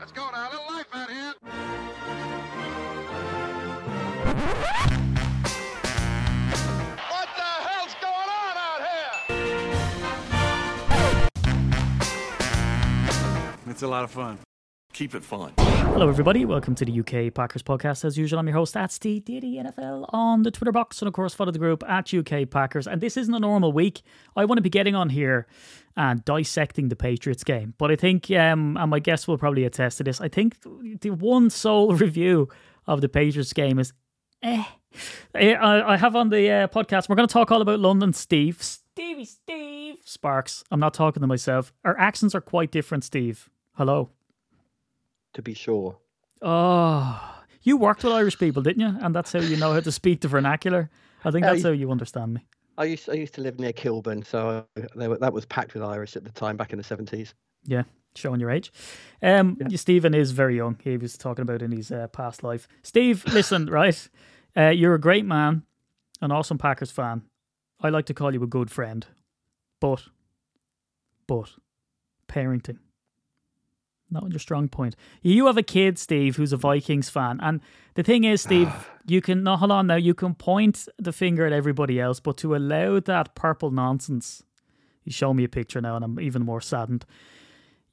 Let's go now. A little life out here. What the hell's going on out here? It's a lot of fun. Keep it fun. Hello, everybody. Welcome to the UK Packers podcast. As usual, I'm your host, at Steve Diddy NFL on the Twitter box. And of course, follow the group at UK Packers. And this isn't a normal week. I want to be getting on here and dissecting the Patriots game. But I think, um, and my guests will probably attest to this, I think the one sole review of the Patriots game is eh. I, I have on the uh, podcast, we're going to talk all about London Steve. Stevie Steve Sparks. I'm not talking to myself. Our accents are quite different, Steve. Hello. To be sure. Oh, you worked with Irish people, didn't you? And that's how you know how to speak the vernacular. I think that's you- how you understand me. I used I used to live near Kilburn, so they were, that was packed with Irish at the time back in the seventies. Yeah, showing your age. Um, Stephen is very young. He was talking about in his uh, past life. Steve, listen, right? Uh, you're a great man, an awesome Packers fan. I like to call you a good friend, but, but, parenting. Not your strong point. You have a kid, Steve, who's a Vikings fan, and the thing is, Steve, you can no hold on now. You can point the finger at everybody else, but to allow that purple nonsense, you show me a picture now, and I'm even more saddened.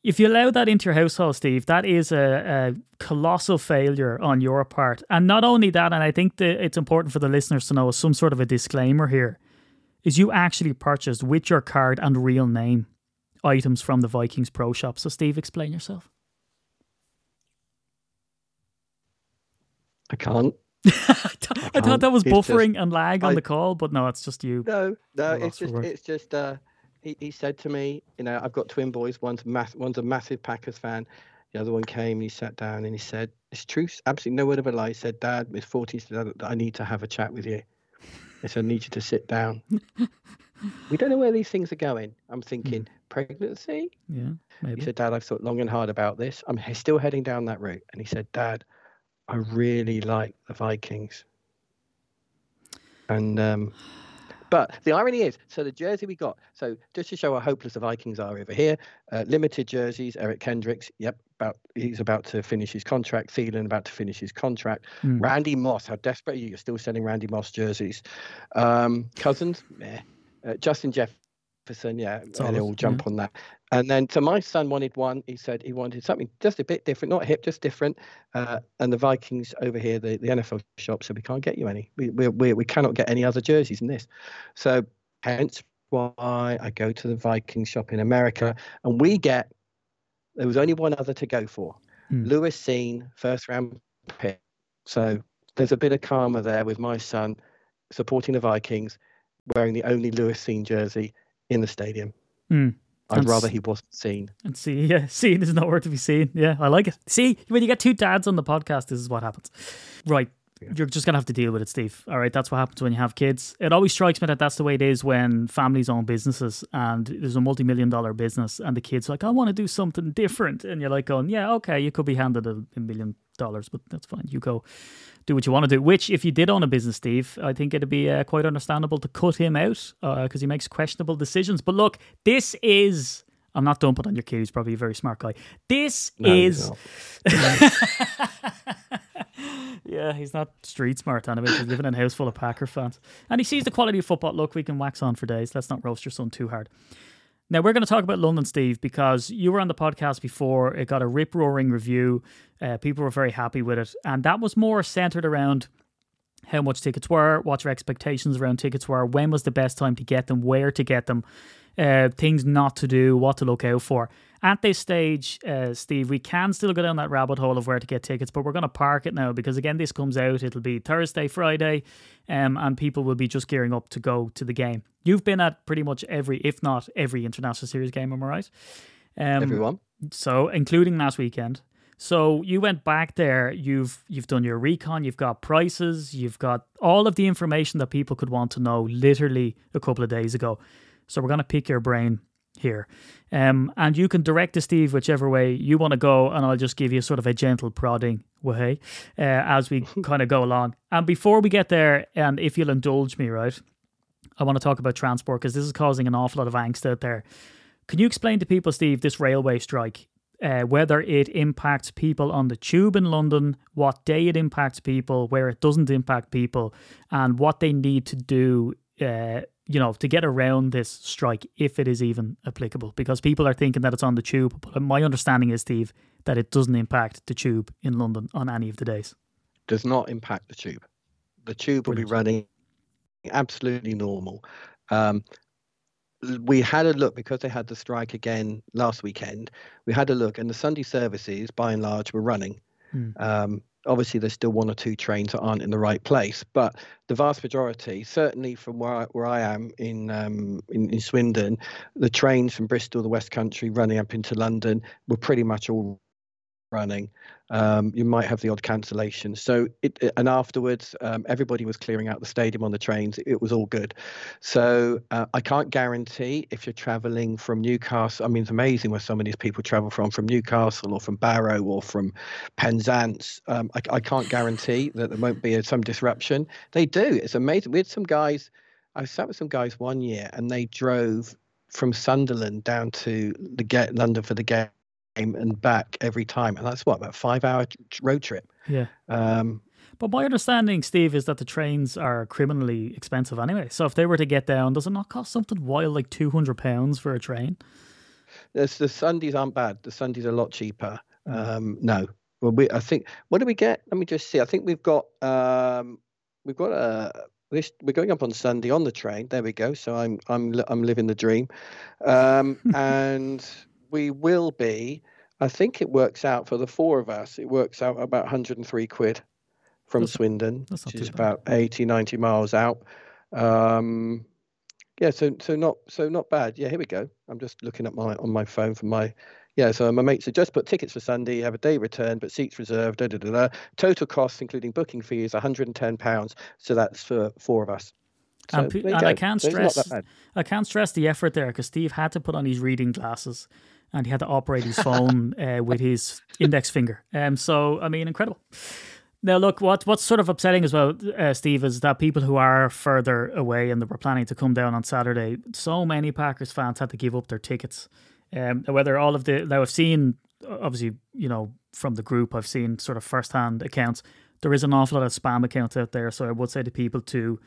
If you allow that into your household, Steve, that is a, a colossal failure on your part. And not only that, and I think that it's important for the listeners to know some sort of a disclaimer here, is you actually purchased with your card and real name items from the Vikings Pro Shop. So, Steve, explain yourself. I can't. I thought can't. that was It's just- buffering and lag on I- the call, but no, it's just you. No, no, it's just it's just uh he, he said to me, you know, I've got twin boys, one's mass one's a massive Packers fan. The other one came and he sat down and he said, It's truth, absolutely no word of a lie. He said, Dad, Miss Forty said I need to have a chat with you. He said, I need you to sit down. we don't know where these things are going. I'm thinking, pregnancy? Yeah, He maybe. said, Dad, I've thought long and hard about this. I'm still heading down that route. And he said, Dad, I really like the Vikings. And um, but the irony is, so the jersey we got, so just to show how hopeless the Vikings are over here, uh, limited jerseys. Eric Kendricks, yep, about he's about to finish his contract. Thielen about to finish his contract. Mm. Randy Moss, how desperate are you? You're still selling Randy Moss jerseys. Um, Cousins, meh. Uh, Justin Jefferson, yeah, Solid, they'll jump on that. And then, so my son wanted one. He said he wanted something just a bit different, not hip, just different. Uh, and the Vikings over here, the, the NFL shop said we can't get you any. We, we, we, we cannot get any other jerseys than this. So hence why I go to the Vikings shop in America, and we get. There was only one other to go for. Hmm. Lewis Cine, first round pick. So there's a bit of karma there with my son supporting the Vikings, wearing the only Lewis Cine jersey in the stadium. Mm. I'd And rather he wasn't seen. And see, yeah, seen is nowhere to be seen. Yeah, I like it. See, when you get two dads on the podcast, this is what happens. Right. You're just going to have to deal with it, Steve. All right. That's what happens when you have kids. It always strikes me that that's the way it is when families own businesses and there's a multi million dollar business and the kid's like, I want to do something different. And you're like, going, yeah, okay, you could be handed a million dollars, but that's fine. You go do what you want to do. Which, if you did own a business, Steve, I think it'd be uh, quite understandable to cut him out because he makes questionable decisions. But look, this is. I'm not dumping on your kid. He's probably a very smart guy. This No, is. yeah, he's not street smart anyway. He's living in a house full of Packer fans. And he sees the quality of football. Look, we can wax on for days. Let's not roast your son too hard. Now, we're going to talk about London, Steve, because you were on the podcast before. It got a rip roaring review. Uh, people were very happy with it. And that was more centered around how much tickets were, what your expectations around tickets were, when was the best time to get them, where to get them, uh, things not to do, what to look out for. At this stage, uh, Steve, we can still go down that rabbit hole of where to get tickets, but we're going to park it now because, again, this comes out. It'll be Thursday, Friday, um, and people will be just gearing up to go to the game. You've been at pretty much every, if not every international series game, am I right? Um, Everyone. so including last weekend. So you went back there. You've you've done your recon. You've got prices. You've got all of the information that people could want to know. Literally a couple of days ago. So we're gonna pick your brain here, um, and you can direct to Steve whichever way you want to go, and I'll just give you sort of a gentle prodding way uh, as we kind of go along. And before we get there, and if you'll indulge me, right, I want to talk about transport because this is causing an awful lot of angst out there. Can you explain to people, Steve, this railway strike? uh, whether it impacts people on the tube in London, what day it impacts people, where it doesn't impact people, and what they need to do, uh, you know, to get around this strike, if it is even applicable. Because people are thinking that it's on the tube, but my understanding is, Steve, that it doesn't impact the tube in London on any of the days. Does not impact the tube. The tube will be running absolutely normal. Um, we had a look because they had the strike again last weekend. We had a look, and the Sunday services, by and large, were running. Hmm. Um, obviously, there's still one or two trains that aren't in the right place, but the vast majority, certainly from where I, where I am in, um, in in Swindon, the trains from Bristol, the West Country, running up into London, were pretty much all running. Um, you might have the odd cancellation. So it, and afterwards, um, everybody was clearing out the stadium on the trains. It was all good. So uh, I can't guarantee if you're travelling from Newcastle. I mean, it's amazing where some of these people travel from, from Newcastle or from Barrow or from Penzance. Um, I, I can't guarantee that there won't be some disruption. They do. It's amazing. We had some guys. I sat with some guys one year, and they drove from Sunderland down to the get London for the game and back every time, and that's what about five hour road trip. Yeah. Um, But my understanding, Steve, is that the trains are criminally expensive anyway. So if they were to get down, does it not cost something wild like two hundred pounds for a train? there's, the Sundays aren't bad. The Sundays are a lot cheaper. Um, no, well, we I think what do we get? Let me just see. I think we've got um, we've got a. This, we're going up on Sunday on the train. There we go. So I'm I'm I'm living the dream, um, and we will be. I think it works out for the four of us. It works out about 103 quid from That's- Swindon, that's which is bad. about 80, 90 miles out. Um, yeah, so so not so not bad. Yeah, here we go. I'm just looking at my on my phone for my yeah. So my mate said just put tickets for Sunday, have a day return, but seats reserved. Da, da, da, da. Total costs, including booking fees, 110 pounds. So that's for four of us. So and, pe- there you and I can't So stress. I can't stress the effort there because Steve had to put on his reading glasses, and he had to operate his phone uh, with his index finger. Um, so I mean, incredible. Now, look, what what's sort of upsetting as well, uh, Steve, is that people who are further away and that were planning to come down on Saturday, so many Packers fans had to give up their tickets. Um, whether all of the now I've seen obviously you know from the group I've seen sort of first hand accounts. There is an awful lot of spam accounts out there, so I would say to people to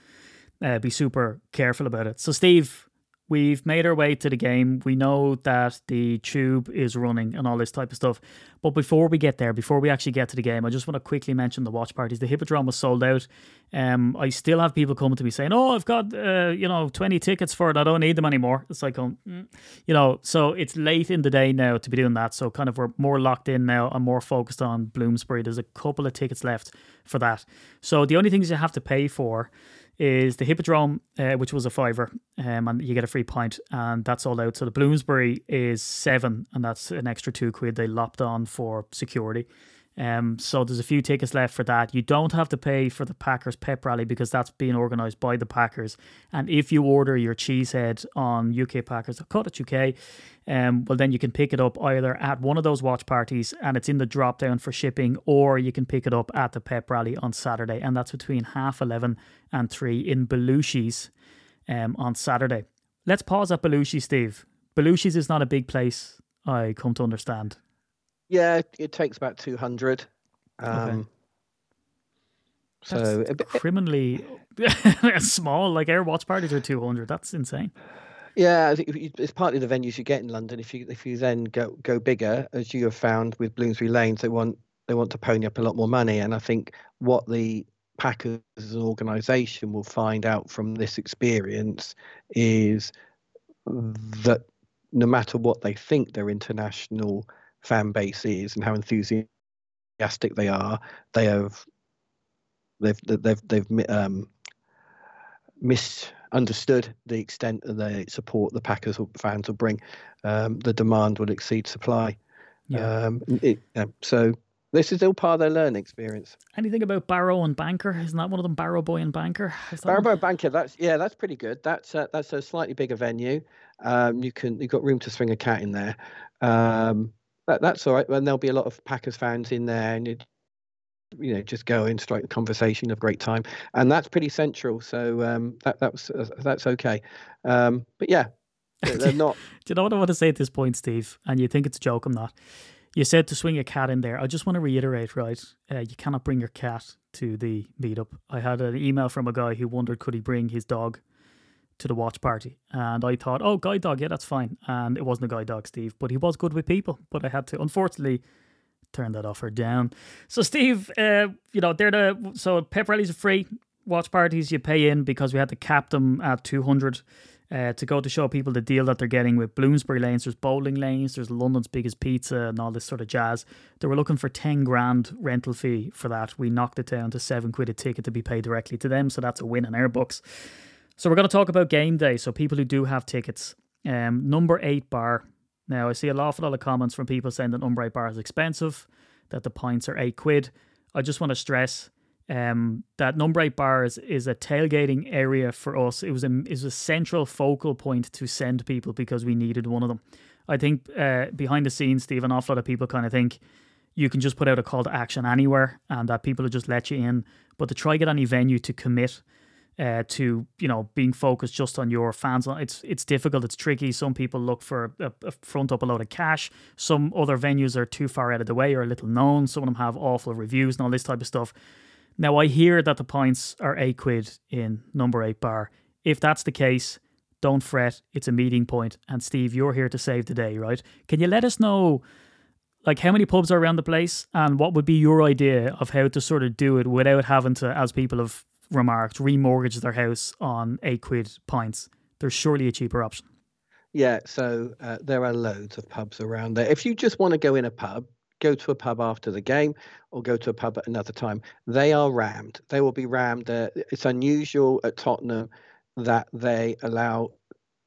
uh, be super careful about it. So, Steve, we've made our way to the game. We know that the tube is running and all this type of stuff. But before we get there, before we actually get to the game, I just want to quickly mention the watch parties. The Hippodrome was sold out. Um, I still have people coming to me saying, "Oh, I've got uh, you know twenty tickets for it. I don't need them anymore." It's like, um, mm. you know, so it's late in the day now to be doing that. So kind of we're more locked in now. I'm more focused on Bloomsbury. There's a couple of tickets left for that. So the only things you have to pay for is the Hippodrome, uh, which was a fiver, um, and you get a free pint, and that's all out. So the Bloomsbury is seven, and that's an extra two quid they lopped on for security. Um, so there's a few tickets left for that. You don't have to pay for the Packers pep rally because that's being organised by the Packers. And if you order your cheesehead on UK Packers UK, um, well then you can pick it up either at one of those watch parties and it's in the drop down for shipping, or you can pick it up at the pep rally on Saturday, and that's between half eleven and three in Belushi's um, on Saturday. Let's pause at Belushi, Steve. Belushi's is not a big place. I come to understand. Yeah, it, it takes about 200. Um, So a bit, criminally small. Like air watch parties are two hundred. That's insane. Yeah, I think if you- it's partly the venues you get in London. If you if you then go go bigger, as you have found with Bloomsbury Lanes, they want they want to pony up a lot more money. And I think what the Packers as an organisation will find out from this experience is that no matter what they think their international fan base is and how enthusiastic they are, they have they've they've they've mi- um, misunderstood the extent of the support the Packers will- fans will bring. Um, the demand will exceed supply. Yeah. Um, it, so this is all part of their learning experience. Anything about Barrow and Banker? Isn't that one of them? Barrow Boy and Banker. Is that one? Banker, that's yeah, that's pretty good. That's a, that's a slightly bigger venue. Um, you can you've got room to swing a cat in there. Um, that, that's all right. And there'll be a lot of Packers fans in there, and you you know just go in, strike the conversation, have a great time, and that's pretty central. So um, that that was uh, that's okay. Um, but yeah, they're they're not. Do you know what I want to say at this point, Steve? And you think it's a joke? I'm not. You said to swing a cat in there. I just want to reiterate, right? Uh, you cannot bring your cat to the meetup. I had an email from a guy who wondered could he bring his dog to the watch party, and I thought, oh, guide dog, yeah, that's fine. And it wasn't a guide dog, Steve, but he was good with people. But I had to, unfortunately, turn that offer down. So, Steve, uh, you know, they're the so pep rallies are free. Watch parties you pay in because we had to cap them at two hundred uh, to go to show people the deal that they're getting with Bloomsbury lanes. There's bowling lanes, there's London's biggest pizza, and all this sort of jazz. They were looking for 10 grand rental fee for that. We knocked it down to seven quid a ticket to be paid directly to them, so that's a win in our books. So we're going to talk about game day. So people who do have tickets, um, number eight bar. Now I see a lot of comments from people saying that number eight bar is expensive, that the pints are eight quid. I just want to stress um, that number eight bars is a tailgating area for us. It was a is a central focal point to send people because we needed one of them. I think uh, behind the scenes, Steve, an awful lot of people kind of think you can just put out a call to action anywhere and that people will just let you in. But to try get any venue to commit uh, to you know being focused just on your fans, it's it's difficult. It's tricky. Some people look for a, a front up a load of cash. Some other venues are too far out of the way or a little known. Some of them have awful reviews and all this type of stuff. Now, I hear that the points are eight quid in number eight bar. If that's the case, don't fret. It's a meeting point. And Steve, you're here to save the day, right? Can you let us know, like, how many pubs are around the place and what would be your idea of how to sort of do it without having to, as people have remarked, remortgage their house on eight quid pints? There's surely a cheaper option. Yeah, so uh, there are loads of pubs around there. If you just want to go in a pub, go to a pub after the game or go to a pub at another time. They are rammed. They will be rammed. Uh, it's unusual at Tottenham that they allow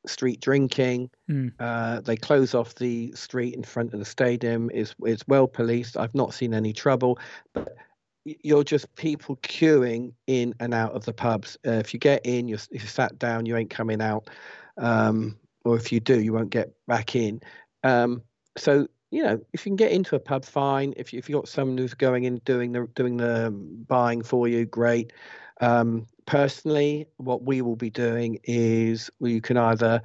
street drinking. Mm. Uh, they close off the street in front of the stadium. is is well policed. I've not seen any trouble, but you're just people queuing in and out of the pubs. Uh, if you get in, you're, if you're sat down, you ain't coming out. Um, or if you do, you won't get back in. Um, so you know, if you can get into a pub, fine. If you, if you got someone who's going in doing the doing the buying for you, great. Um, personally, what we will be doing is you can either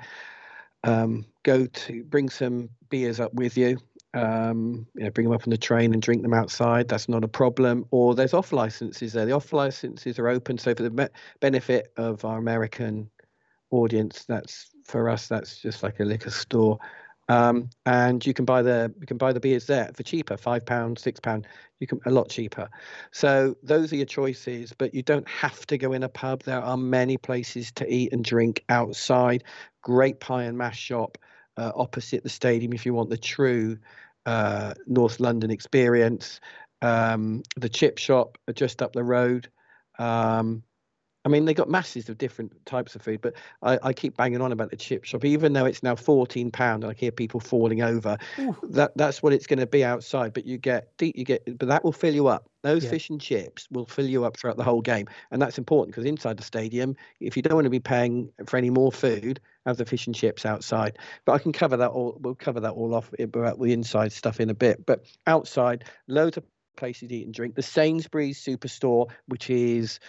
um, go to bring some beers up with you, um, you know, bring them up on the train and drink them outside. That's not a problem. Or there's off licenses there. The off licenses are open, so for the me- benefit of our American audience, that's for us. That's just like a liquor store. Um, and you can buy the you can buy the beers there for cheaper, five pound, six pound. You can a lot cheaper. So those are your choices, but you don't have to go in a pub. There are many places to eat and drink outside. Great pie and mash shop uh, opposite the stadium if you want the true uh, North London experience. Um, the chip shop just up the road. Um, I mean, they got masses of different types of food, but I, I keep banging on about the chip shop, even though it's now fourteen pound, and I hear people falling over. Ooh. That that's what it's going to be outside. But you get deep, you get, but that will fill you up. Those yeah. fish and chips will fill you up throughout the whole game, and that's important because inside the stadium, if you don't want to be paying for any more food, have the fish and chips outside. But I can cover that all. We'll cover that all off about the inside stuff in a bit. But outside, loads of places to eat and drink. The Sainsbury's Superstore, which is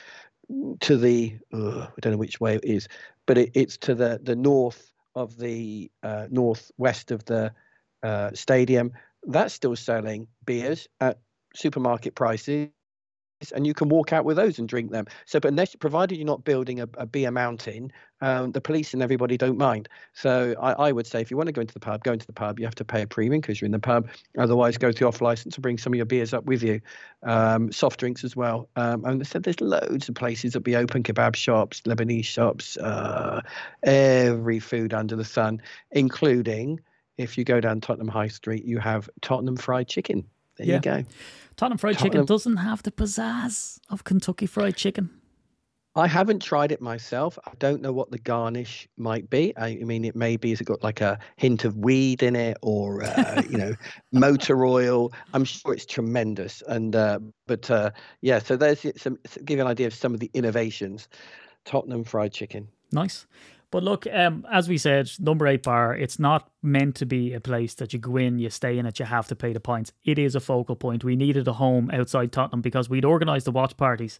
to the uh, I don't know which way it is, but it, it's to the the north of the uh, northwest of the uh, stadium. That's still selling beers at supermarket prices and you can walk out with those and drink them. So, but unless, provided you're not building a, a beer mountain, um, the police and everybody don't mind. So, I, I, would say if you want to go into the pub, go into the pub. You have to pay a premium because you're in the pub. Otherwise, go to off license and bring some of your beers up with you. Um, soft drinks as well. Um, and there's loads of places that be open kebab shops, Lebanese shops, uh, every food under the sun, including if you go down Tottenham High Street, you have Tottenham Fried Chicken. There yeah. you go. Tottenham Fried Tottenham. Chicken doesn't have the pizzazz of Kentucky Fried Chicken. I haven't tried it myself. I don't know what the garnish might be. I, mean, it may be, has it got like a hint of weed in it or, uh, you know, motor oil? I'm sure it's tremendous. And, uh, but uh, yeah, so there's some, give you an idea of some of the innovations. Tottenham Fried Chicken. Nice. But look, um, as we said, number eight bar, it's not meant to be a place that you go in, you stay in it, you have to pay the points. It is a focal point. We needed a home outside Tottenham because we'd organised the watch parties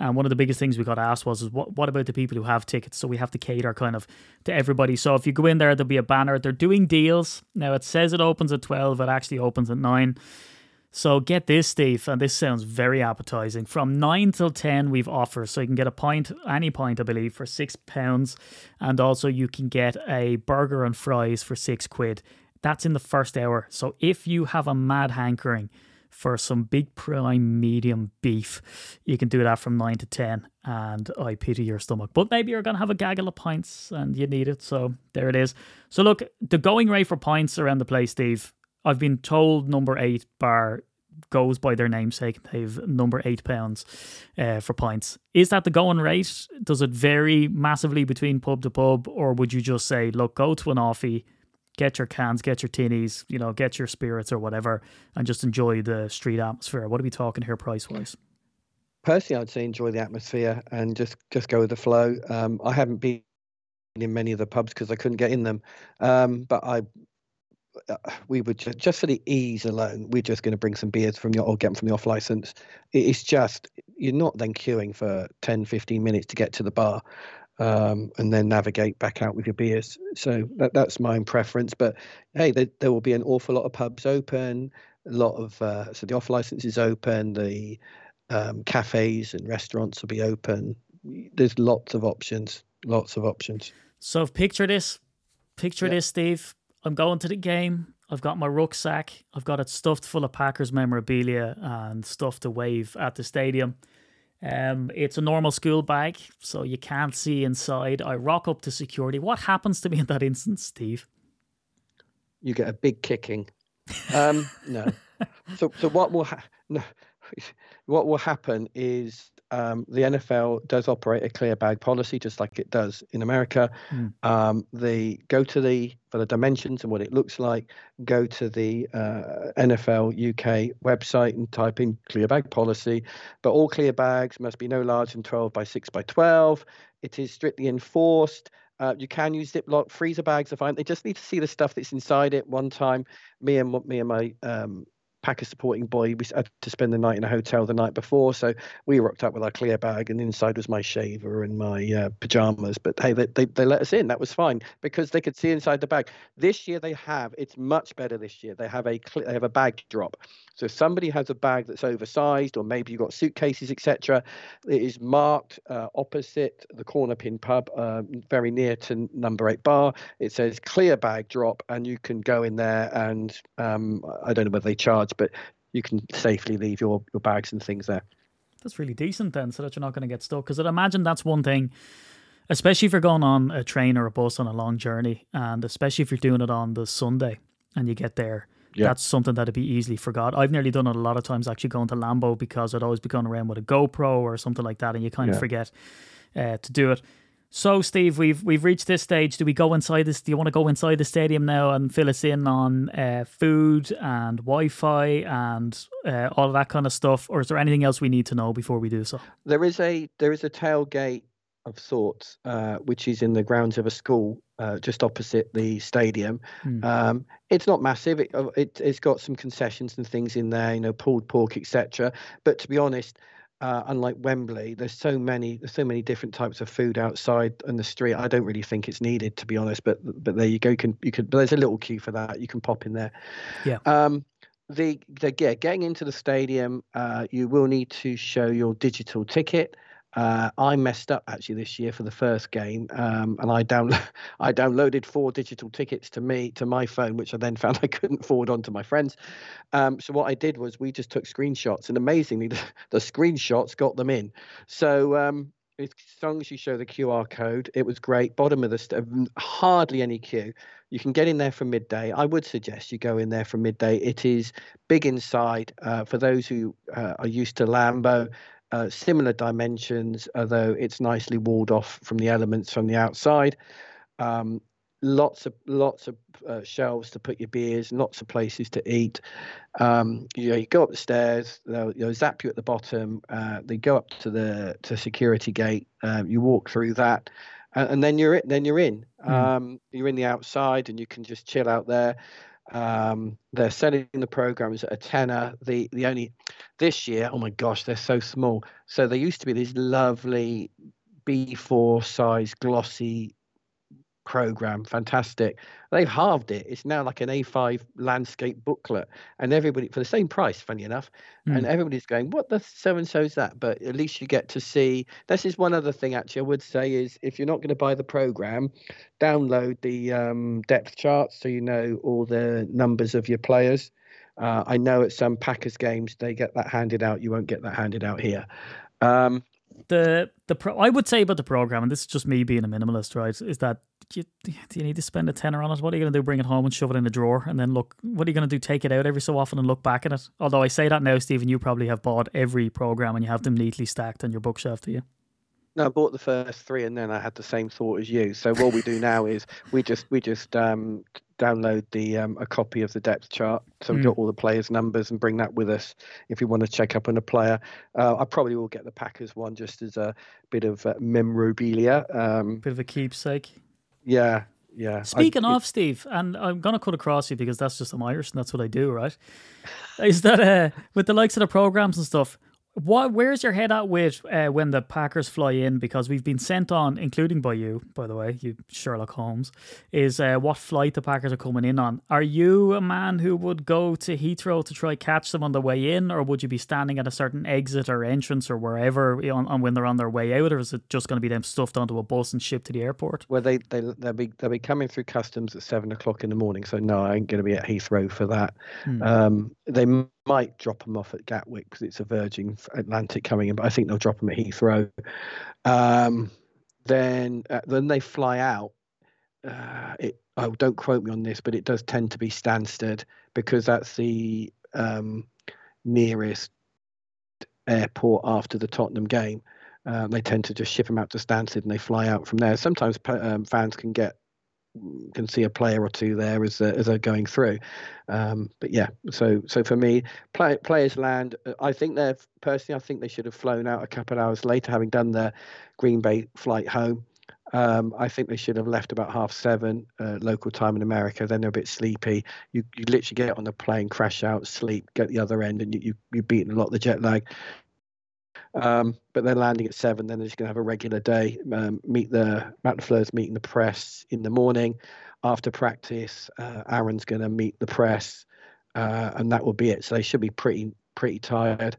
And one of the biggest things we got asked was, what, what about the people who have tickets? So we have to cater kind of to everybody. So if you go in there, there'll be a banner. They're doing deals. Now it says it opens at 12, it actually opens at 9. So get this, Steve, and this sounds very appetizing. From 9 till 10, we've offers. So you can get a pint, any pint, I believe, for £6. And also you can get a burger and fries for 6 quid. That's in the first hour. So if you have a mad hankering for some big prime medium beef, you can do that from 9 to 10. And I pity your stomach. But maybe you're going to have a gaggle of pints and you need it. So there it is. So look, the going rate for pints around the place, Steve, I've been told number eight bar goes by their namesake. They've number eight pounds uh, for pints. Is that the going rate? Does it vary massively between pub to pub, or would you just say, look, go to an offie, get your cans, get your tinnies, you know, get your spirits or whatever, and just enjoy the street atmosphere? What are we talking here price wise? Personally, I'd say enjoy the atmosphere and just just go with the flow. Um, I haven't been in many of the pubs because I couldn't get in them, um, but I we would just, just for the ease alone, we're just going to bring some beers from your or get them from the off license. It's just you're not then queuing for 10, 15 minutes to get to the bar. Um, and then navigate back out with your beers. So that, that's my own preference. But hey, there, there will be an awful lot of pubs open, a lot of uh, so the off license is open, the um, cafes and restaurants will be open. There's lots of options, lots of options. So picture this, picture this, Steve. I'm going to the game. I've got my rucksack. I've got it stuffed full of Packers memorabilia and stuff to wave at the stadium. Um, it's a normal school bag, so you can't see inside. I rock up to security. What happens to me in that instance, Steve? You get a big kicking. Um, no. So, so what will ha- no, what will happen is um, the NFL does operate a clear bag policy, just like it does in America. Mm. Um, they go to the for the dimensions and what it looks like. Go to the uh, NFL UK website and type in clear bag policy. But all clear bags must be no larger than 12 by 6 by 12. It is strictly enforced. Uh, you can use Ziploc freezer bags. I find they just need to see the stuff that's inside it. One time, me and me and my um, Packer supporting boy. We had to spend the night in a hotel the night before, so we rocked up with our clear bag, and inside was my shaver and my uh, pajamas. But hey, they, they, they let us in. That was fine because they could see inside the bag. This year they have. It's much better this year. They have a they have a bag drop. So if somebody has a bag that's oversized, or maybe you've got suitcases, etc., it is marked uh, opposite the corner pin pub, uh, very near to number eight bar. It says clear bag drop, and you can go in there and um, I don't know whether they charge, but you can safely leave your, your bags and things there. That's really decent then, so that you're not going to get stuck. Because I'd imagine that's one thing, especially if you're going on a train or a bus on a long journey, and especially if you're doing it on the Sunday and you get there yeah. that's something that'd be easily forgot. I've nearly done it a lot of times actually going to Lambeau because I'd always be going around with a GoPro or something like that, and you kind yeah. of forget uh, to do it. So, Steve, we've we've reached this stage. Do we go inside this? Do you want to go inside the stadium now and fill us in on uh, food and Wi-Fi and uh, all of that kind of stuff, or is there anything else we need to know before we do so? There is a there is a tailgate of sorts, uh, which is in the grounds of a school uh, just opposite the stadium. Mm. Um, it's not massive. It, uh, it, has got some concessions and things in there, you know, pulled pork, etc. But to be honest, uh, unlike Wembley, there's so many there's so many different types of food outside on the street. I don't really think it's needed, to be honest. But but there you go. You can you can. But there's a little queue for that. You can pop in there. Yeah. Um, the, the yeah, getting into the stadium, uh, you will need to show your digital ticket. Uh, I messed up actually this year for the first game, um, and I down I downloaded four digital tickets to me to my phone, which I then found I couldn't forward on to my friends. Um, so what I did was we just took screenshots, and amazingly, the, the screenshots got them in. So um, as long as you show the QR code, it was great. Bottom of the st- hardly any queue. You can get in there for midday. I would suggest you go in there for midday. It is big inside. Uh, for those who uh, are used to Lambeau, uh, similar dimensions, although it's nicely walled off from the elements from the outside. Um, lots of lots of uh, shelves to put your beers, lots of places to eat. Um, you, know, you go up the stairs, they'll know, zap you at the bottom. Uh, they go up to the to security gate. Um, you walk through that, and, and, then you're in. Then you're in. Mm. Um, you're in the outside, and you can just chill out there. Um, they're selling the programs at a tenner. The the only This year, oh my gosh, they're so small. So they used to be these lovely B4 size glossy program fantastic. They've halved it it's now like an a5 landscape booklet and everybody for the same price funny enough Mm. and everybody's going what the so and so's that? But at least you get to see this is one other thing actually i would say is if you're not going to buy the program download the um, depth charts so you know all the numbers of your players. Uh, i know at some packers games they get that handed out you won't get that handed out here. Um, the the pro- I would say about the program, and this is just me being a minimalist, right? Is that you, do you need to spend a tenner on it? What are you going to do? Bring it home and shove it in a drawer, and then look? What are you going to do? Take it out every so often and look back at it? Although I say that now, Stephen, you probably have bought every program and you have them neatly stacked on your bookshelf, do you? No, I bought the first three, and then I had the same thought as you. So what we do now is we just we just um, download the um, a copy of the depth chart, so we Mm. got all the players' numbers, and bring that with us if we want to check up on a player. Uh, I probably will get the Packers one just as a bit of uh, memorabilia. Um, Bit of a keepsake. yeah, yeah. I- Speaking of Steve, and I'm gonna cut across you because that's just I'm Irish and that's what I do, right? Is that uh, with the likes of the programs and stuff? What where's your head at with uh, when the Packers fly in? Because we've been sent on, including by you, by the way, you Sherlock Holmes, is uh, what flight the Packers are coming in on. Are you a man who would go to Heathrow to try catch them on the way in, or would you be standing at a certain exit or entrance or wherever on, on when they're on their way out, or is it just going to be them stuffed onto a bus and shipped to the airport? Well, they they they'll be they'll be coming through customs at seven o'clock in the morning. So no, I ain't going to be at Heathrow for that. Hmm. Um, they might drop them off at Gatwick because it's a Virgin Atlantic coming in, but I think they'll drop them at Heathrow. Um, then uh, then they fly out. Uh, it oh, don't quote me on this, but it does tend to be Stansted because that's the um, nearest airport after the Tottenham game. Um, they tend to just ship them out to Stansted and they fly out from there. Sometimes um, fans can get can see a player or two there as uh, as they're going through. Um, but yeah, so so for me, play, players land. uh, I think they're personally, I think they should have flown out a couple of hours later, having done their Green Bay flight home. Um, I think they should have left about half seven uh, local time in America. Then they're a bit sleepy. You you literally get on the plane, crash out, sleep, get the other end, and you, you you've beaten a lot of the jet lag. Um, but they're landing at seven. Then they're just going to have a regular day. Um, meet the Matt LaFleur's meeting the press in the morning. After practice, uh, Aaron's going to meet the press, uh, and that will be it. So they should be pretty pretty tired.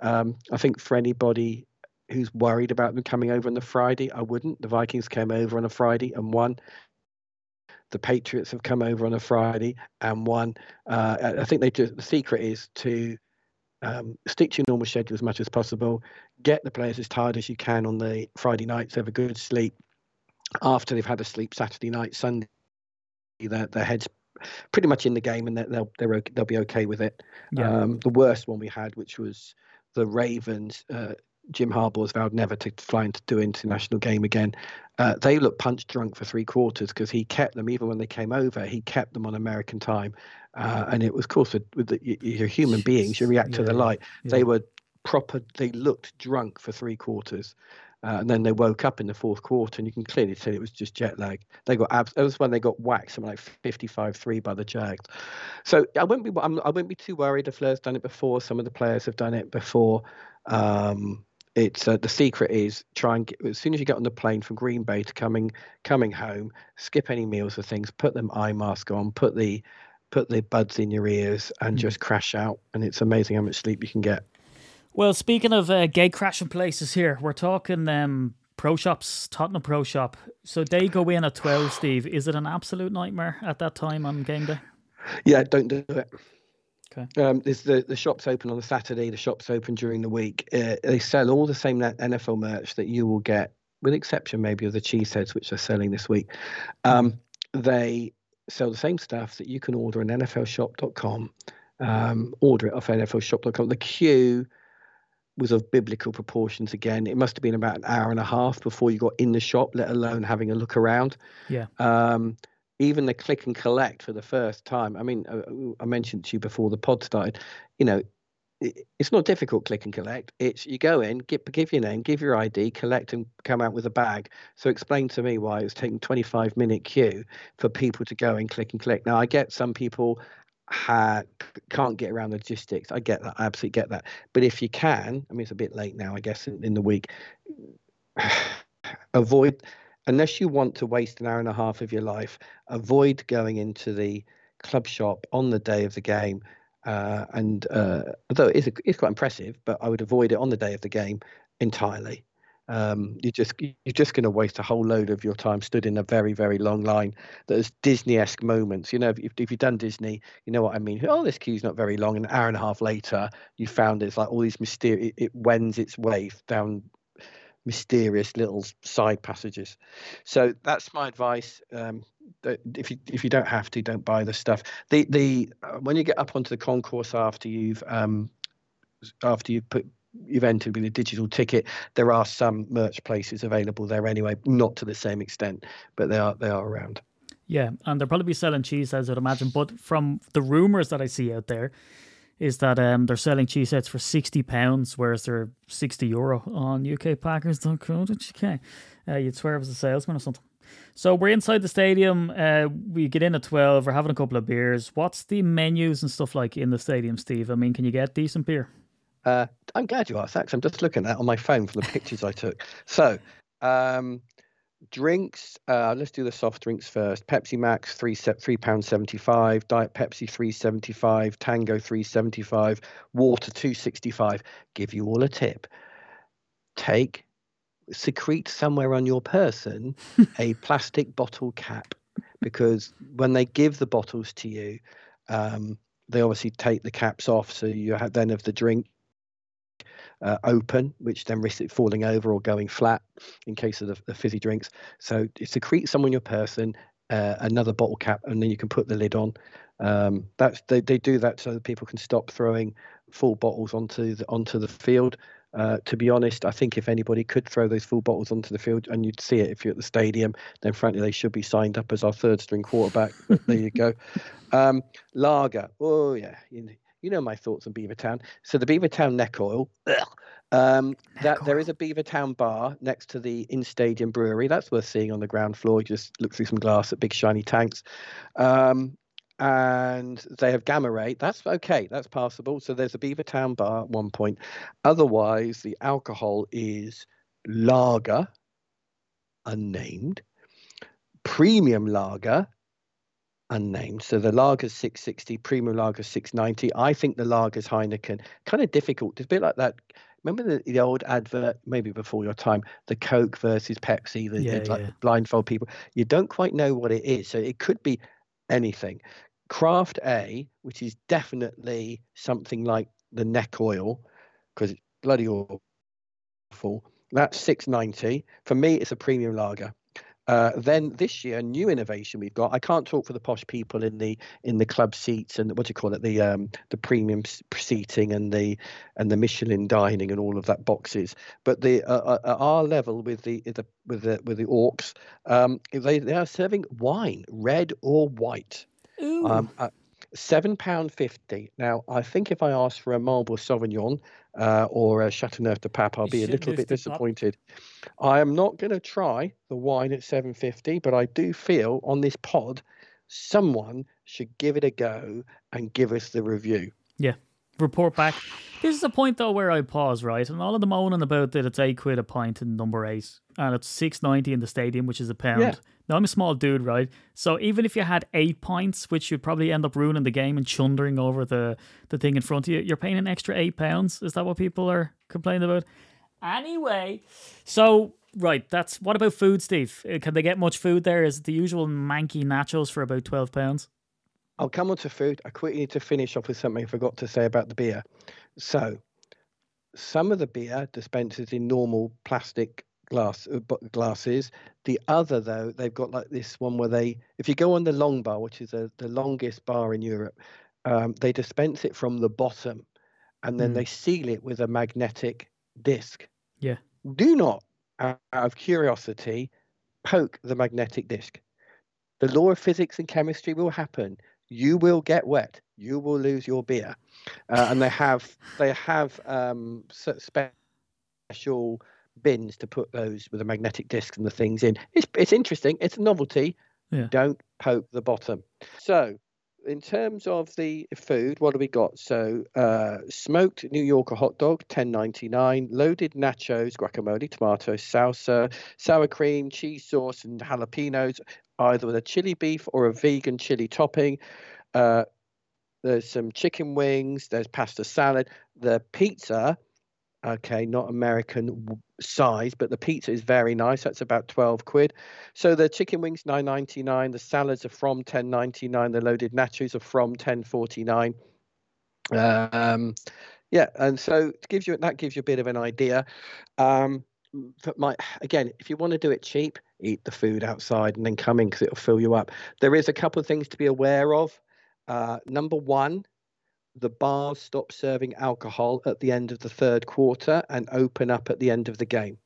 Um, I think for anybody who's worried about them coming over on the Friday, I wouldn't. The Vikings came over on a Friday and won. The Patriots have come over on a Friday and won. Uh, I think they the secret is to um, stick to your normal schedule as much as possible. Get the players as tired as you can on the Friday nights. Have a good sleep after they've had a sleep Saturday night, Sunday. Their their heads pretty much in the game, and they'll they're okay, they'll be okay with it. Yeah. Um, the worst one we had, which was the Ravens. Uh, Jim Harbaugh's vowed never to fly into do international game again. Uh, they looked punch drunk for three quarters because he kept them even when they came over. He kept them on American time, uh, and it was of course with, with the, you're human beings. You react to the light. yeah. They were proper. They looked drunk for three quarters. Uh, and then they woke up in the fourth quarter, and you can clearly tell it was just jet lag. They got abs. That was when they got whacked, something like 55-3 by the Jags. So I wouldn't be. I'm, I wouldn't be too worried if Fleur's done it before. Some of the players have done it before. Um, it's uh, the secret is try and get as soon as you get on the plane from Green Bay to coming coming home, skip any meals or things, put them eye mask on, put the put the buds in your ears, and Mm. just crash out. And it's amazing how much sleep you can get. Well, speaking of uh, gate crashing places here, we're talking um, pro shops, Tottenham Pro Shop. So they go in at 12, Steve. Is it an absolute nightmare at that time on game day? Yeah, don't do it. Okay. Um, there's the the shop's open on a Saturday. The shop's open during the week. Uh, they sell all the same NFL merch that you will get, with exception maybe of the cheeseheads, which they're selling this week. Um, they sell the same stuff that you can order on NFLShop.com. Um, order it off NFLShop.com. The queue was of biblical proportions again. It must have been about an hour and a half before you got in the shop, let alone having a look around. Yeah. Um, even the click and collect for the first time. I mean, uh, I mentioned to you before the pod started. You know, it- it's not difficult click and collect. It's you go in, give, give your name, give your ID, collect, and come out with a bag. So explain to me why it was taking 25 minute queue for people to go and click and collect. Now I get some people ha- can't get around logistics. I get that. I absolutely get that. But if you can, I mean, it's a bit late now, I guess, in, in the week. avoid, unless you want to waste an hour and a half of your life, avoid going into the club shop on the day of the game. Uh, and uh, although it is, it's quite impressive, but I would avoid it on the day of the game entirely. Um, you're just you're just going to waste a whole load of your time stood in a very very long line. There's Disney-esque moments. You know, if, if you've done Disney, you know what I mean. Oh, this queue's not very long. An hour and a half later, you found it's like all these mysterious. It, it wends its way down mysterious little side passages. So that's my advice. Um, if you if you don't have to, don't buy the stuff. The the uh, when you get up onto the concourse after you've um, after you've put you've entered with a digital ticket, there are some merch places available there anyway, not to the same extent, but they are they are around. Yeah, and they'll probably be selling cheese, as I'd imagine. But from the rumors that I see out there, is that um, they're selling cheese sets for sixty pounds, whereas they're sixty euro on UKPackers.co.uk. Uh, you'd swear it was a salesman or something. So we're inside the stadium. Uh, we get in at twelve. We're having a couple of beers. What's the menus and stuff like in the stadium, Steve? I mean, can you get decent beer? Uh, I'm glad you asked that. I'm just looking at on my phone for the pictures I took. So, um, drinks. Uh, let's do the soft drinks first. Pepsi Max three set three pound seventy five. Diet Pepsi three seventy five. Tango three seventy five. Water two sixty five. Give you all a tip. Take secrete somewhere on your person a plastic bottle cap because when they give the bottles to you, um, they obviously take the caps off, so you have then have the drink uh, open, which then risks it falling over or going flat in case of the, the fizzy drinks. So secrete some on your person, uh, another bottle cap, and then you can put the lid on. Um, that's they, they do that so that people can stop throwing full bottles onto the onto the field. Uh, to be honest, I think if anybody could throw those full bottles onto the field, and you'd see it if you're at the stadium, then frankly they should be signed up as our third string quarterback. But there you go. Um, lager. Oh yeah, you, you know my thoughts on Beavertown. So the Beavertown neck oil. Um, neck that oil. there is a Beavertown bar next to the in stadium brewery. That's worth seeing on the ground floor. You just look through some glass at big shiny tanks. Um, and they have gamma ray. That's okay. That's passable. So there's a Beavertown bar at one point. Otherwise, the alcohol is lager, unnamed, premium lager, unnamed. So the lager's 660, premium lager 690. I think the lager's Heineken. Kind of difficult. It's a bit like that. Remember the, the old advert, maybe before your time, the Coke versus Pepsi, the, yeah, the like yeah. blindfold people. You don't quite know what it is. So it could be anything. Craft A, which is definitely something like the neck oil, because it's bloody awful. That's 690. For me, it's a premium lager. Uh, then this year, new innovation we've got. I can't talk for the posh people in the in the club seats and what do you call it, the um, the premium seating and the and the Michelin dining and all of that boxes. But the uh, uh, our level with the, the with the with the orcs, um, they they are serving wine, red or white. Um, Seven pound fifty. Now, I think if I ask for a Marlborough Sauvignon uh, or a Chateauneuf du Pape, I'll be a little bit disappointed. I am not going to try the wine at seven fifty, but I do feel on this pod, someone should give it a go and give us the review. Yeah, report back. This is a point though where I pause, right? And all of the moaning about that it's eight quid a pint in number eight, and it's six ninety in the stadium, which is a pound. Yeah. Now I'm a small dude, right? So even if you had eight pints, which you'd probably end up ruining the game and chundering over the the thing in front of you, you're paying an extra eight pounds. Is that what people are complaining about? Anyway, so right, that's what about food, Steve? Uh, Can they get much food there? Is it the usual manky nachos for about twelve pounds? I'll come on to food. I quickly need to finish off with something I forgot to say about the beer. So, some of the beer dispenses in normal plastic glass uh, glasses. The other, though, they've got like this one where they, if you go on the long bar, which is a, the longest bar in Europe, um, they dispense it from the bottom, and then Mm. they seal it with a magnetic disc. Yeah. Do not, out of curiosity, poke the magnetic disc. The law of physics and chemistry will happen. You will get wet. You will lose your beer, uh, and they have they have um, special bins to put those with the magnetic discs and the things in. It's it's interesting. It's a novelty. Yeah. Don't poke the bottom. So in terms of the food, what do we got? So, uh, smoked New Yorker hot dog, ten ninety nine. Loaded nachos, guacamole, tomato, salsa, sour cream, cheese sauce, and jalapenos, either with a chili beef or a vegan chili topping. Uh, there's some chicken wings. There's pasta salad. The pizza, okay, not American size, but the pizza is very nice. That's about twelve quid. So the chicken wings nine ninety nine. The salads are from ten ninety nine. The loaded nachos are from ten forty nine. Um, yeah, and so it gives you that gives you a bit of an idea. Um, but my again, if you want to do it cheap, eat the food outside and then come in because it'll fill you up. There is a couple of things to be aware of. Uh, number one, the bars stop serving alcohol at the end of the third quarter and open up at the end of the game.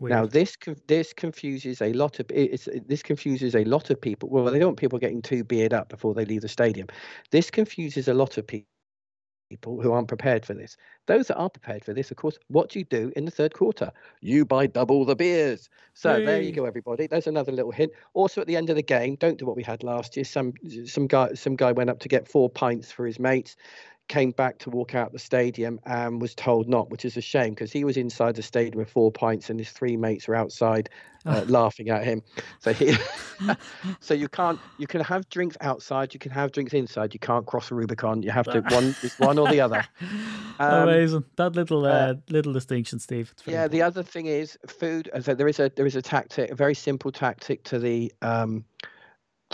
Now this this confuses a lot of it's, this confuses a lot of people. Well, they don't want people getting too beard up before they leave the stadium. This confuses a lot of people people who aren't prepared for this. Those that are prepared for this, of course, what do you do in the third quarter? You buy double the beers. So there you go, everybody. There's another little hint. Also, at the end of the game, don't do what we had last year. Some some guy some guy went up to get four pints for his mates. Came back to walk out the stadium and was told not, which is a shame because he was inside the stadium with four pints and his three mates were outside uh, laughing at him. So he, so you can't you can have drinks outside, you can have drinks inside. You can't cross the Rubicon. You have to one it's one or the other. Um, Amazing. That little uh, uh, little distinction, Steve. Yeah, the other thing is food. So there is a there is a tactic, a very simple tactic to the um,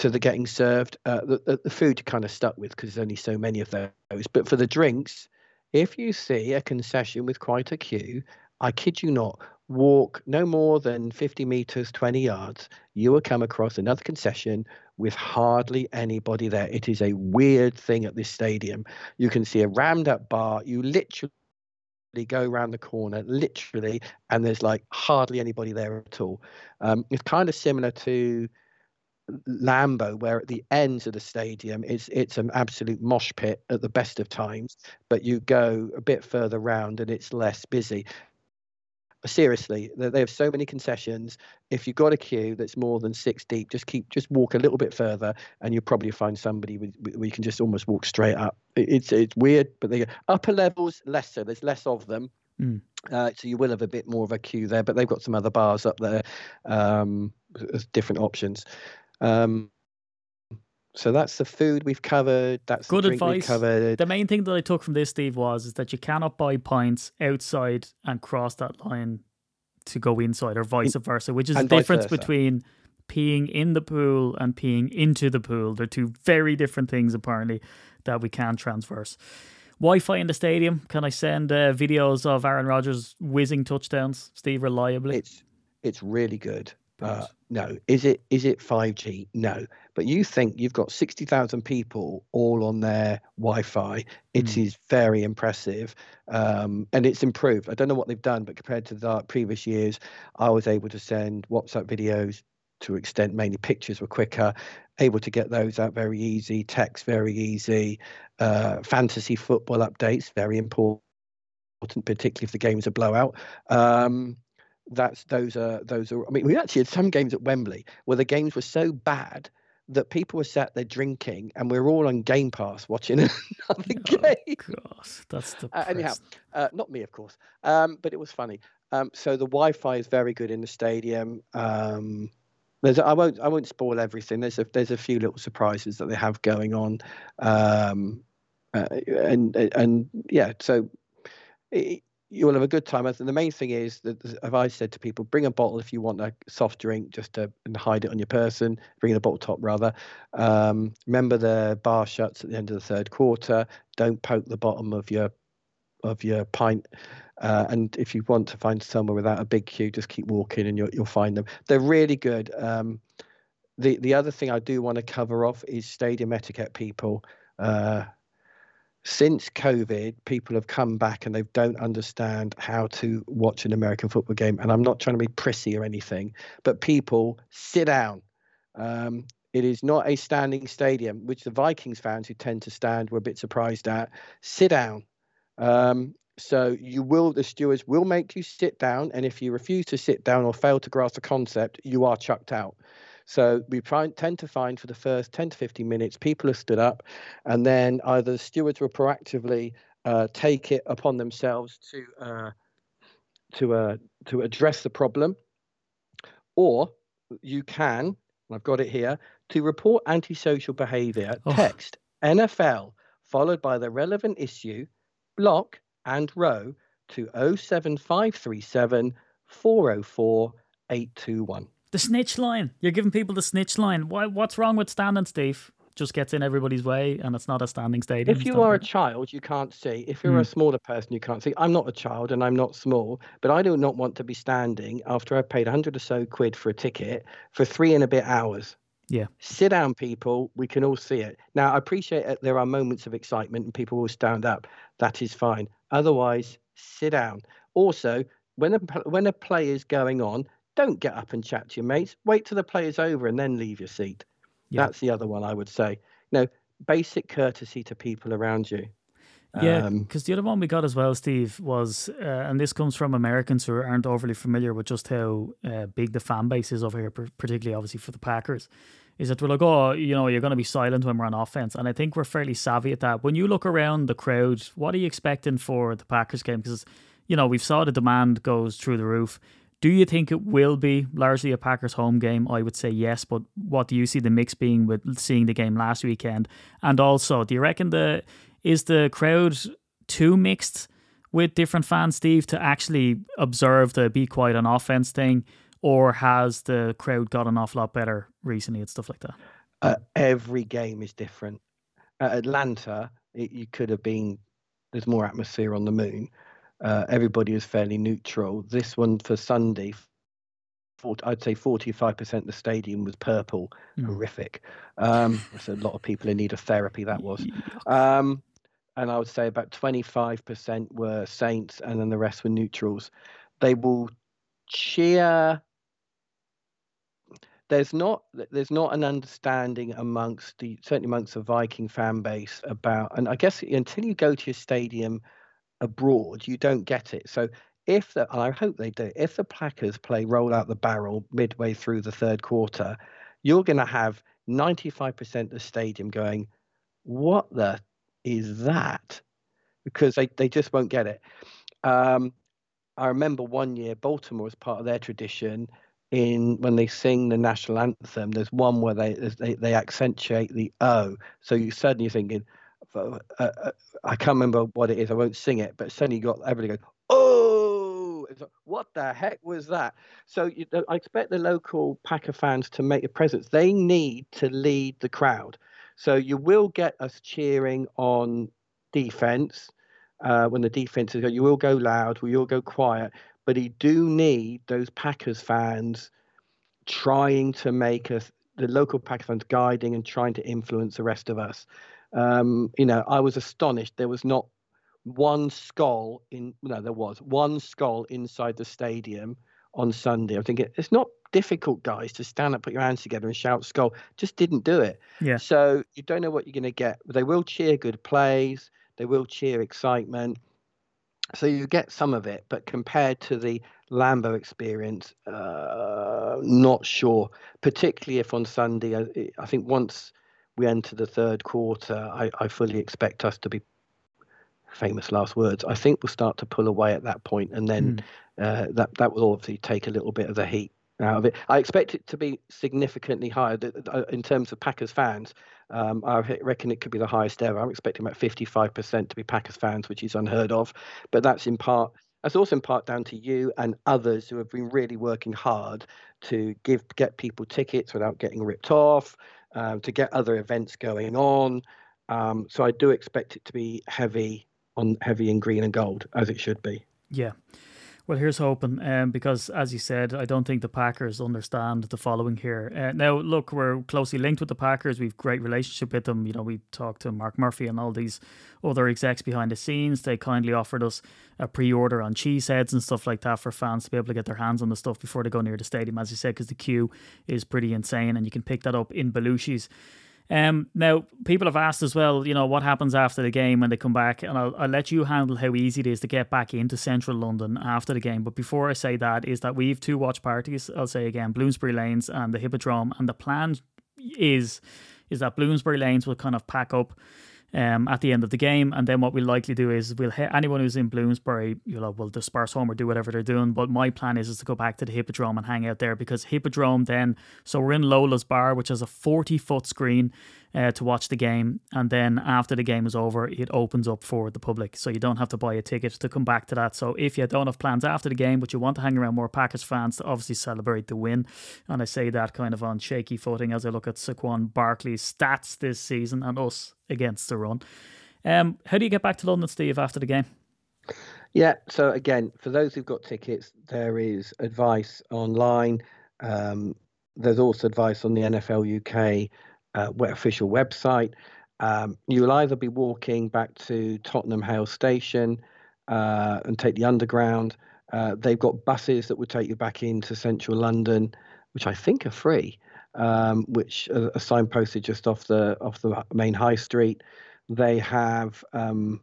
to the getting served. Uh, the, the food kind of stuck with because there's only so many of those. But for the drinks, if you see a concession with quite a queue, I kid you not, walk no more than 50 meters, 20 yards, you will come across another concession with hardly anybody there. It is a weird thing at this stadium. You can see a rammed up bar. You literally go around the corner, literally, and there's like hardly anybody there at all. Um, it's kind of similar to Lambeau, where at the ends of the stadium, it's it's an absolute mosh pit at the best of times, but you go a bit further round and it's less busy. Seriously, they have so many concessions. If you've got a queue that's more than six deep, just keep just walk a little bit further, and you'll probably find somebody with, where you can just almost walk straight up. It's it's weird, but they upper levels less so. There's less of them. Mm. Uh, so you will have a bit more of a queue there, but they've got some other bars up there, um, different options. Um, so that's the food we've covered. That's Good the advice. covered. The main thing that I took from this, Steve, was is that you cannot buy pints outside and cross that line to go inside, or vice versa, which is the and vice difference versa. between peeing in the pool and peeing into the pool. They're two very different things, apparently, that we can transverse. Wi-Fi in the stadium. Can I send uh, videos of Aaron Rodgers whizzing touchdowns, Steve, reliably? It's it's really good. Uh, no, is it is it 5G? No, but you think you've got 60,000 people all on their Wi-Fi. It is very impressive, um, and it's improved. I don't know what they've done, but compared to the previous years, I was able to send WhatsApp videos to extent mainly pictures were quicker, able to get those out very easy, text very easy, uh, fantasy football updates very important, particularly if the game's a blowout. Um, that's those are those are. I mean, we actually had some games at Wembley where the games were so bad that people were sat there drinking, and we are all on Game Pass watching another game. God, that's the Uh, anyhow, uh, not me, of course, um, but it was funny. Um, so the Wi-Fi is very good in the stadium. Um, there's, I won't, I won't spoil everything. There's a, there's a few little surprises that they have going on, um, uh, and and yeah. So it, you will have a good time. I think the main thing is that as I've said to people, bring a bottle if you want a soft drink, just to and hide it on your person. Bring a bottle top rather. Um, remember the bar shuts at the end of the third quarter. Don't poke the bottom of your of your pint. Uh, and if you want to find somewhere without a big queue, just keep walking and you'll you'll find them. They're really good. Um, the the other thing I do want to cover off is stadium etiquette. People, uh, since COVID, people have come back and they don't understand how to watch an American football game. And I'm not trying to be prissy or anything, but people sit down. Um, it is not a standing stadium, which the Vikings fans who tend to stand were a bit surprised at. Sit down. Um, so you will, the stewards will make you sit down, and if you refuse to sit down or fail to grasp the concept, you are chucked out. So we tend to find for the first 10 to 15 minutes, people have stood up, and then either the stewards will proactively uh, take it upon themselves to uh, to uh, to address the problem, or you can. I've got it here to report antisocial behaviour. Oh. Text NFL followed by the relevant issue, block and row to 07537 404 821. The snitch line. You're giving people the snitch line. Why? What's wrong with standing, Steve? Just gets in everybody's way, and it's not a standing stadium. If you are a child, you can't see. If you're Hmm. a smaller person, you can't see. I'm not a child and I'm not small, but I do not want to be standing after I've paid 100 or so quid for a ticket for three and a bit hours. yeah, Sit down, people. We can all see it. Now, I appreciate that there are moments of excitement and people will stand up. That is fine. Otherwise, sit down. Also, when a, when a play is going on, don't get up and chat to your mates. Wait till the play is over and then leave your seat. Yeah. That's the other one I would say. No, basic courtesy to people around you. Yeah, Um, because the other one we got as well, Steve, was, uh, and this comes from Americans who aren't overly familiar with just how uh, big the fan base is over here, particularly obviously for the Packers, is that we're like, oh, you know, you're going to be silent when we're on offense. And I think we're fairly savvy at that. When you look around the crowd, what are you expecting for the Packers game? Because, you know, we've saw the demand goes through the roof. Do you think it will be largely a Packers home game? I would say yes, but what do you see the mix being with seeing the game last weekend? And also, do you reckon the is the crowd too mixed with different fans, Steve, to actually observe the be quiet on offense thing, or has the crowd got an awful lot better recently and stuff like that? uh, every game is different. At Atlanta, it, you could have been. There's more atmosphere on the moon. Uh, everybody was fairly neutral. This one for Sunday, 40, I'd say 45% of the stadium was purple. Mm. Horrific. Um, so a lot of people in need of therapy. That was. Um, and I would say about 25% were Saints, and then the rest were neutrals. They will cheer. There's not there's not an understanding amongst the certainly amongst the Viking fan base about, and I guess until you go to your stadium abroad, you don't get it. So if the, and I hope they do, if the Packers play roll out the barrel midway through the third quarter, you're going to have 95% of the stadium going, "What the is that?" Because they, they just won't get it. Um, I remember one year Baltimore was part of their tradition in when they sing the national anthem. There's one where they they, they accentuate the O, so you're suddenly thinking, uh, uh, I can't remember what it is. I won't sing it, but suddenly got everybody going, oh, like, what the heck was that? So you, I expect the local Packer fans to make a presence. They need to lead the crowd. So you will get us cheering on defense uh, when the defense is. Going, you will go loud. We will go quiet. But you do need those Packers fans trying to make us the local Packers fans guiding and trying to influence the rest of us. Um, you know, I was astonished. There was not one Skol in. No, there was one Skol inside the stadium on Sunday. I'm thinking it's not difficult, guys, to stand up, put your hands together, and shout "Skol." Just didn't do it. Yeah. So you don't know what you're going to get. They will cheer good plays. They will cheer excitement. So you get some of it, but compared to the Lambeau experience, uh, not sure. Particularly if on Sunday, I, I think once we enter the third quarter, I, I fully expect us to be famous last words. I think we'll start to pull away at that point, and then uh, that that will obviously take a little bit of the heat out of it. I expect it to be significantly higher uh, in terms of Packers fans. Um, I reckon it could be the highest ever. I'm expecting about 55% to be Packers fans, which is unheard of. But that's in part. That's also in part down to you and others who have been really working hard to give get people tickets without getting ripped off, um, to get other events going on. Um, so I do expect it to be heavy on heavy in green and gold as it should be. Yeah. Well, here's hoping, um, because as you said, I don't think the Packers understand the following here. Uh, now, look, we're closely linked with the Packers. We've great relationship with them. You know, we talked to Mark Murphy and all these other execs behind the scenes. They kindly offered us a pre-order on cheese heads and stuff like that for fans to be able to get their hands on the stuff before they go near the stadium, as you said, because the queue is pretty insane, and you can pick that up in Belushi's. Um, now, people have asked as well, you know, what happens after the game when they come back, and I'll, I'll let you handle how easy it is to get back into central London after the game. But before I say that, is that we've two watch parties. I'll say again, Bloomsbury Lanes and the Hippodrome, and the plan is is that Bloomsbury Lanes will kind of pack up um, at the end of the game. And then what we'll likely do is we'll hit anyone who's in Bloomsbury, you know, will disperse home or do whatever they're doing. But my plan is, is to go back to the Hippodrome and hang out there because Hippodrome then, so we're in Lola's Bar, which has a 40 foot screen uh, to watch the game. And then after the game is over, it opens up for the public. So you don't have to buy a ticket to come back to that. So if you don't have plans after the game, but you want to hang around more Packers fans to obviously celebrate the win, and I say that kind of on shaky footing as I look at Saquon Barkley's stats this season and us against the run. Um, how do you get back to London, Steve, after the game? Yeah, so again, for those who've got tickets, there is advice online. Um, there's also advice on the NFL UK uh, official website. Um, you'll either be walking back to Tottenham Hale Station uh, and take the underground. Uh, they've got buses that would take you back into central London, which I think are free, um, which are, signposted just off the off the main high street. They have um,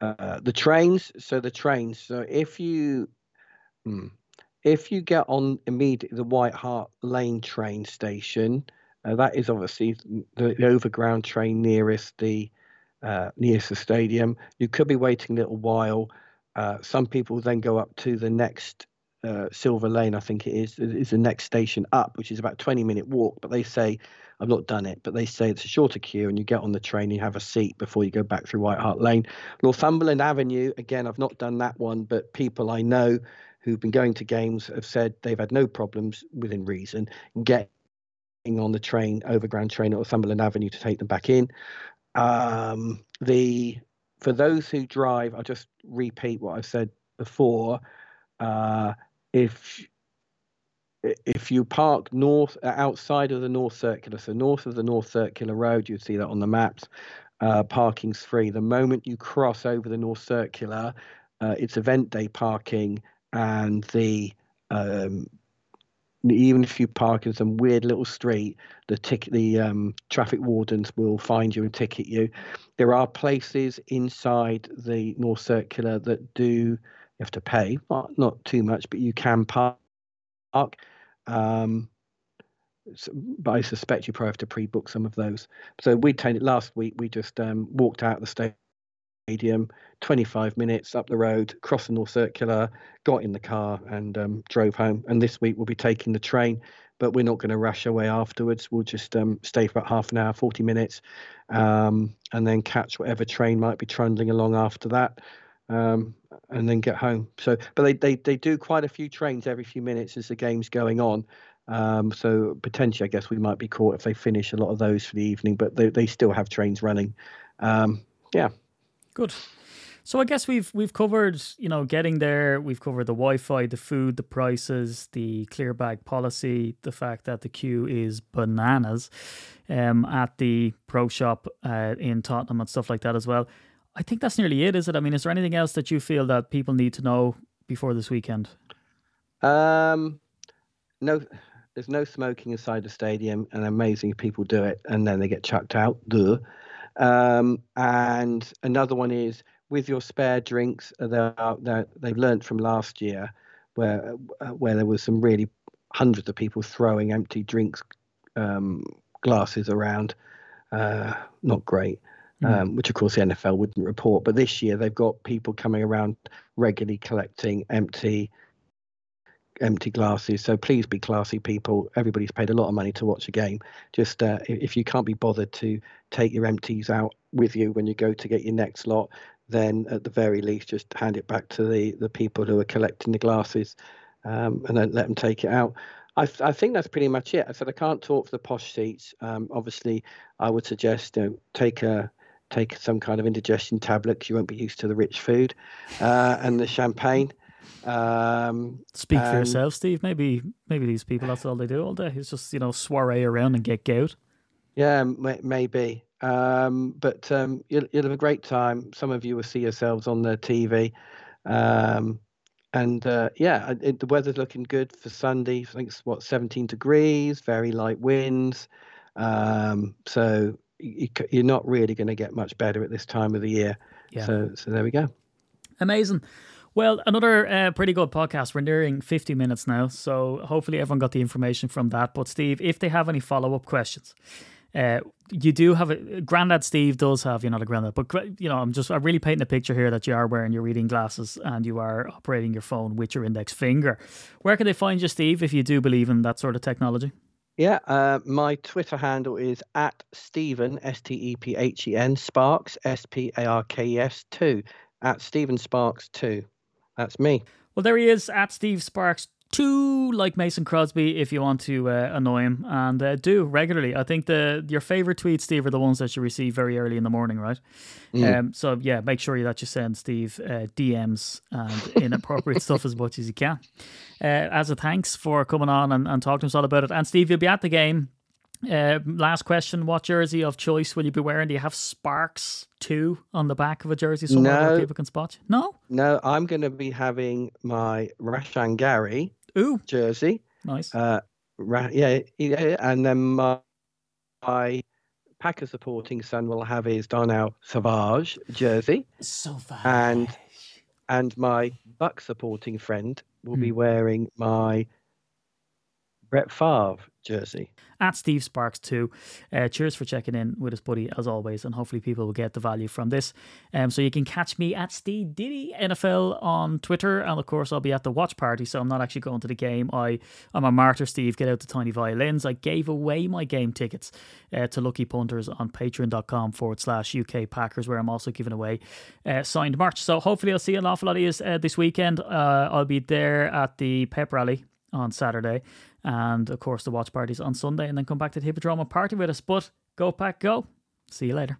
uh, the trains. So the trains. So if you hmm, if you get on immediately the White Hart Lane train station, uh, that is obviously the, the, overground train nearest the uh, nearest the stadium. You could be waiting a little while. Uh, some people then go up to the next uh, Silver Lane, I think it is, is the next station up, which is about 20 minute walk. But they say, I've not done it, but they say it's a shorter queue and you get on the train, you have a seat before you go back through White Hart Lane. Northumberland Avenue, again, I've not done that one, but people I know who've been going to games have said they've had no problems within reason getting on the train, overground train at Northumberland Avenue to take them back in. Um, the for those who drive, I'll just repeat what I've said before. Uh, if if you park north outside of the North Circular, so north of the North Circular Road, you'd see that on the maps. Uh, parking's free. The moment you cross over the North Circular, uh, it's event day parking, and the um, even if you park in some weird little street, the ticket, the um, traffic wardens will find you and ticket you. There are places inside the North Circular that do have to pay, not, not too much, but you can park. Um, so, but I suspect you probably have to pre-book some of those. So we turned it last week. We just um, walked out the Stadium, 25 minutes up the road, crossed the North Circular, got in the car and um, drove home. And this week we'll be taking the train, but we're not going to rush away afterwards. We'll just um, stay for about half an hour, 40 minutes, um, and then catch whatever train might be trundling along after that. Um, and then get home. So, but they, they they do quite a few trains every few minutes as the game's going on. Um, so potentially, I guess we might be caught if they finish a lot of those for the evening. But they they still have trains running. Um, yeah, Good. So I guess we've we've covered, you know, getting there. We've covered the Wi-Fi, the food, the prices, the clear bag policy, the fact that the queue is bananas um, at the pro shop uh, in Tottenham and stuff like that as well. I think that's nearly it, is it? I mean, is there anything else that you feel that people need to know before this weekend? Um, no, there's no smoking inside the stadium, and amazing people do it, and then they get chucked out. Duh. Um, and another one is with your spare drinks. Uh, they're, they've learned from last year where uh, where there was some really hundreds of people throwing empty drinks um, glasses around. Uh, not great. Hmm. Um, which of course the NFL wouldn't report. But this year they've got people coming around regularly collecting empty empty glasses. So please be classy, people. Everybody's paid a lot of money to watch a game. Just uh, if you can't be bothered to take your empties out with you when you go to get your next lot, then at the very least, just hand it back to the the people who are collecting the glasses, um, and then let them take it out. I, I think that's pretty much it. I said I can't talk for the posh seats. Um, obviously, I would suggest you know, take a take some kind of indigestion tablet because you won't be used to the rich food uh, and the champagne. Um, Speak for yourself, Steve. Maybe maybe these people that's all they do all day. It's just you know soiree around and get gout. Yeah, maybe. Um, but um, you'll, you'll, have a great time. Some of you will see yourselves on the TV. Um, and uh, yeah, it, the weather's looking good for Sunday. I think it's what 17 degrees, very light winds. Um, so you're not really going to get much better at this time of the year. Yeah. So so there we go. Amazing. Well, another uh, pretty good podcast. We're nearing 50 minutes now, so hopefully everyone got the information from that. But Steve, if they have any follow up questions, uh, you do have a Grandad Steve does have you're not a granddad, but you know I'm just I'm really painting a picture here that you are wearing your reading glasses and you are operating your phone with your index finger. Where can they find you, Steve, if you do believe in that sort of technology? Yeah, uh, my Twitter handle is at Stephen S T E P H E N Sparkes S P A R K E S two at Stephen Sparkes two. That's me. Well, there he is at Steve Sparks. Two like Mason Crosby, if you want to uh, annoy him, and uh, do regularly. I think the your favorite tweets, Steve, are the ones that you receive very early in the morning, right? Um, so yeah, make sure that you send Steve uh, DMs and inappropriate stuff as much as you can. Uh, as a thanks for coming on and, and talking to us all about it. And Steve, you'll be at the game. Uh, last question: What jersey of choice will you be wearing? Do you have Sparks two on the back of a jersey somewhere where No. people can spot you? No. No, I'm going to be having my Rashan Gary Ooh, jersey. nice. Uh, Ra- yeah, yeah, and then my, my Packer supporting son will have his Darnell Savage jersey, so fast. and and my Buck supporting friend will Hmm. be wearing my Brett Favre jersey. at Steve Sparks too. Uh, cheers for checking in with us, buddy, as always, and hopefully people will get the value from this. Um, so you can catch me at Steve Diddy NFL on Twitter, and of course I'll be at the watch party, so I'm not actually going to the game. I I'm a martyr, Steve. Get out the tiny violins. I gave away my game tickets uh, to lucky punters on Patreon.com forward slash UK Packers, where I'm also giving away uh, signed merch. So hopefully I'll see an awful lot of you uh, this weekend. Uh, I'll be there at the pep rally on Saturday, and of course the watch parties on Sunday, and then come back to the Hippodrome and party with us. But go pack, go! See you later.